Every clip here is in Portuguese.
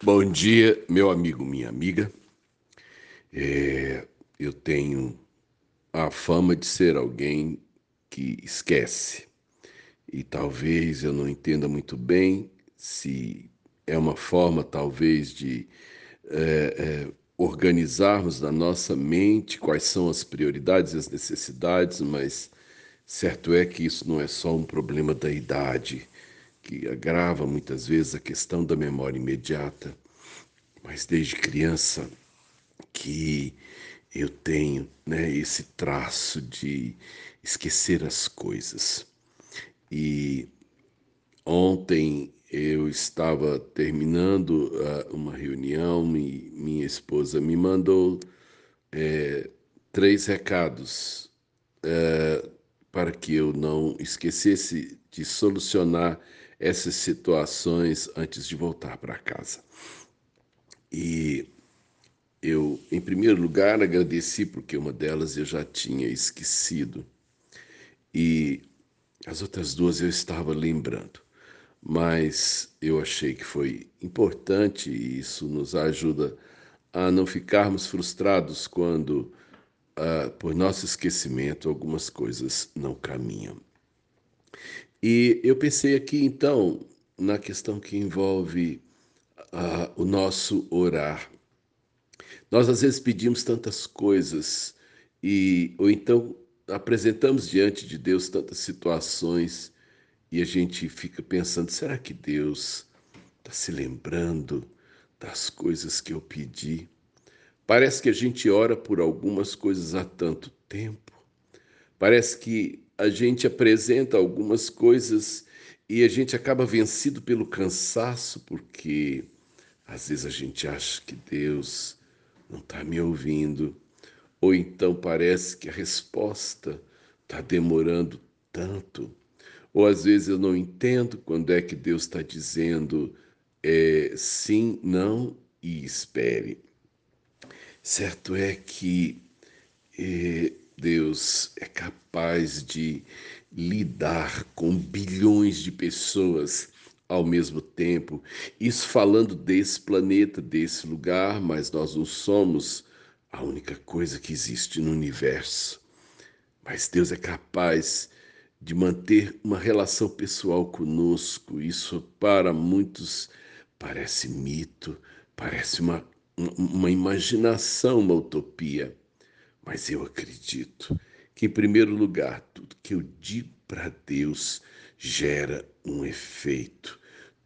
Bom dia, meu amigo, minha amiga. É, eu tenho a fama de ser alguém que esquece. E talvez eu não entenda muito bem se é uma forma, talvez, de é, é, organizarmos na nossa mente quais são as prioridades e as necessidades, mas certo é que isso não é só um problema da idade que agrava muitas vezes a questão da memória imediata, mas desde criança que eu tenho né, esse traço de esquecer as coisas. E ontem eu estava terminando uh, uma reunião e minha esposa me mandou é, três recados é, para que eu não esquecesse de solucionar essas situações antes de voltar para casa. E eu, em primeiro lugar, agradeci porque uma delas eu já tinha esquecido e as outras duas eu estava lembrando. Mas eu achei que foi importante e isso nos ajuda a não ficarmos frustrados quando, uh, por nosso esquecimento, algumas coisas não caminham. E eu pensei aqui, então, na questão que envolve uh, o nosso orar. Nós, às vezes, pedimos tantas coisas, e ou então apresentamos diante de Deus tantas situações, e a gente fica pensando: será que Deus está se lembrando das coisas que eu pedi? Parece que a gente ora por algumas coisas há tanto tempo. Parece que a gente apresenta algumas coisas e a gente acaba vencido pelo cansaço, porque às vezes a gente acha que Deus não está me ouvindo, ou então parece que a resposta está demorando tanto, ou às vezes eu não entendo quando é que Deus está dizendo é, sim, não e espere. Certo é que é, Deus é capaz de lidar com bilhões de pessoas ao mesmo tempo. Isso falando desse planeta, desse lugar, mas nós não somos a única coisa que existe no universo. Mas Deus é capaz de manter uma relação pessoal conosco. Isso para muitos parece mito, parece uma, uma imaginação, uma utopia. Mas eu acredito que, em primeiro lugar, tudo que eu digo para Deus gera um efeito.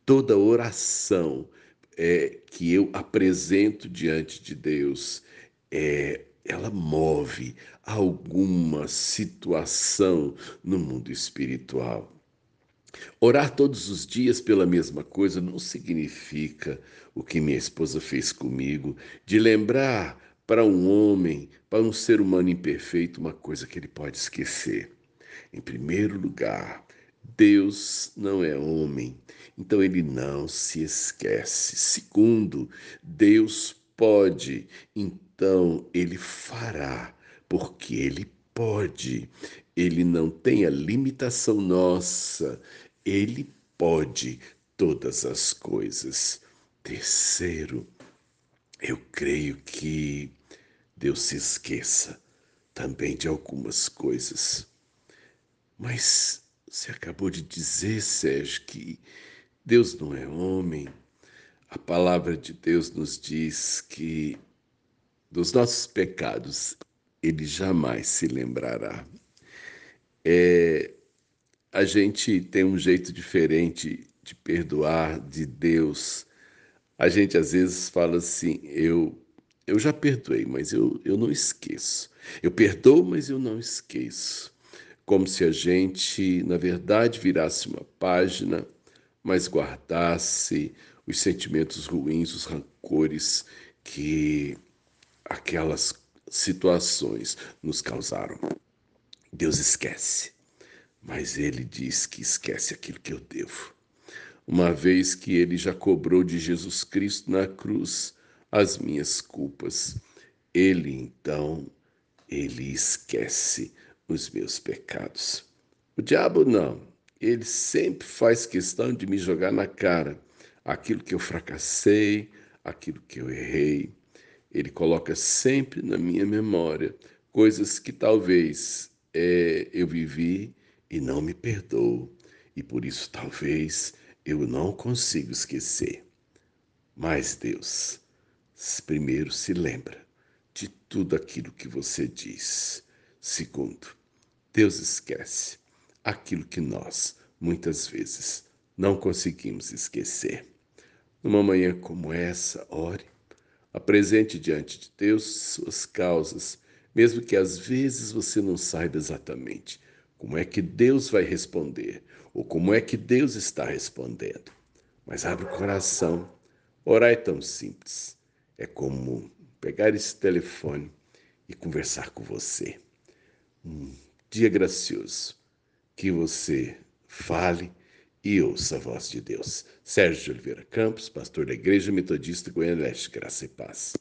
Toda oração é, que eu apresento diante de Deus, é, ela move alguma situação no mundo espiritual. Orar todos os dias pela mesma coisa não significa o que minha esposa fez comigo, de lembrar para um homem, para um ser humano imperfeito, uma coisa que ele pode esquecer. Em primeiro lugar, Deus não é homem, então ele não se esquece. Segundo, Deus pode, então ele fará, porque ele pode. Ele não tem a limitação nossa, ele pode todas as coisas. Terceiro, eu creio que Deus se esqueça também de algumas coisas. Mas você acabou de dizer, Sérgio, que Deus não é homem. A palavra de Deus nos diz que dos nossos pecados ele jamais se lembrará. É, a gente tem um jeito diferente de perdoar de Deus a gente às vezes fala assim: eu, eu já perdoei, mas eu, eu não esqueço. Eu perdoo, mas eu não esqueço. Como se a gente, na verdade, virasse uma página, mas guardasse os sentimentos ruins, os rancores que aquelas situações nos causaram. Deus esquece, mas Ele diz que esquece aquilo que eu devo uma vez que ele já cobrou de Jesus Cristo na cruz as minhas culpas. Ele então, ele esquece os meus pecados. O diabo não, ele sempre faz questão de me jogar na cara aquilo que eu fracassei, aquilo que eu errei. Ele coloca sempre na minha memória coisas que talvez é, eu vivi e não me perdoo, e por isso talvez eu não consigo esquecer. Mas Deus, primeiro se lembra de tudo aquilo que você diz. Segundo, Deus esquece aquilo que nós, muitas vezes, não conseguimos esquecer. Numa manhã como essa, ore, apresente diante de Deus suas causas, mesmo que às vezes você não saiba exatamente como é que Deus vai responder ou como é que Deus está respondendo. Mas abre o coração. Orar é tão simples. É como pegar esse telefone e conversar com você um dia gracioso, que você fale e ouça a voz de Deus. Sérgio de Oliveira Campos, pastor da Igreja Metodista Goiânia Leste, Graça e Paz.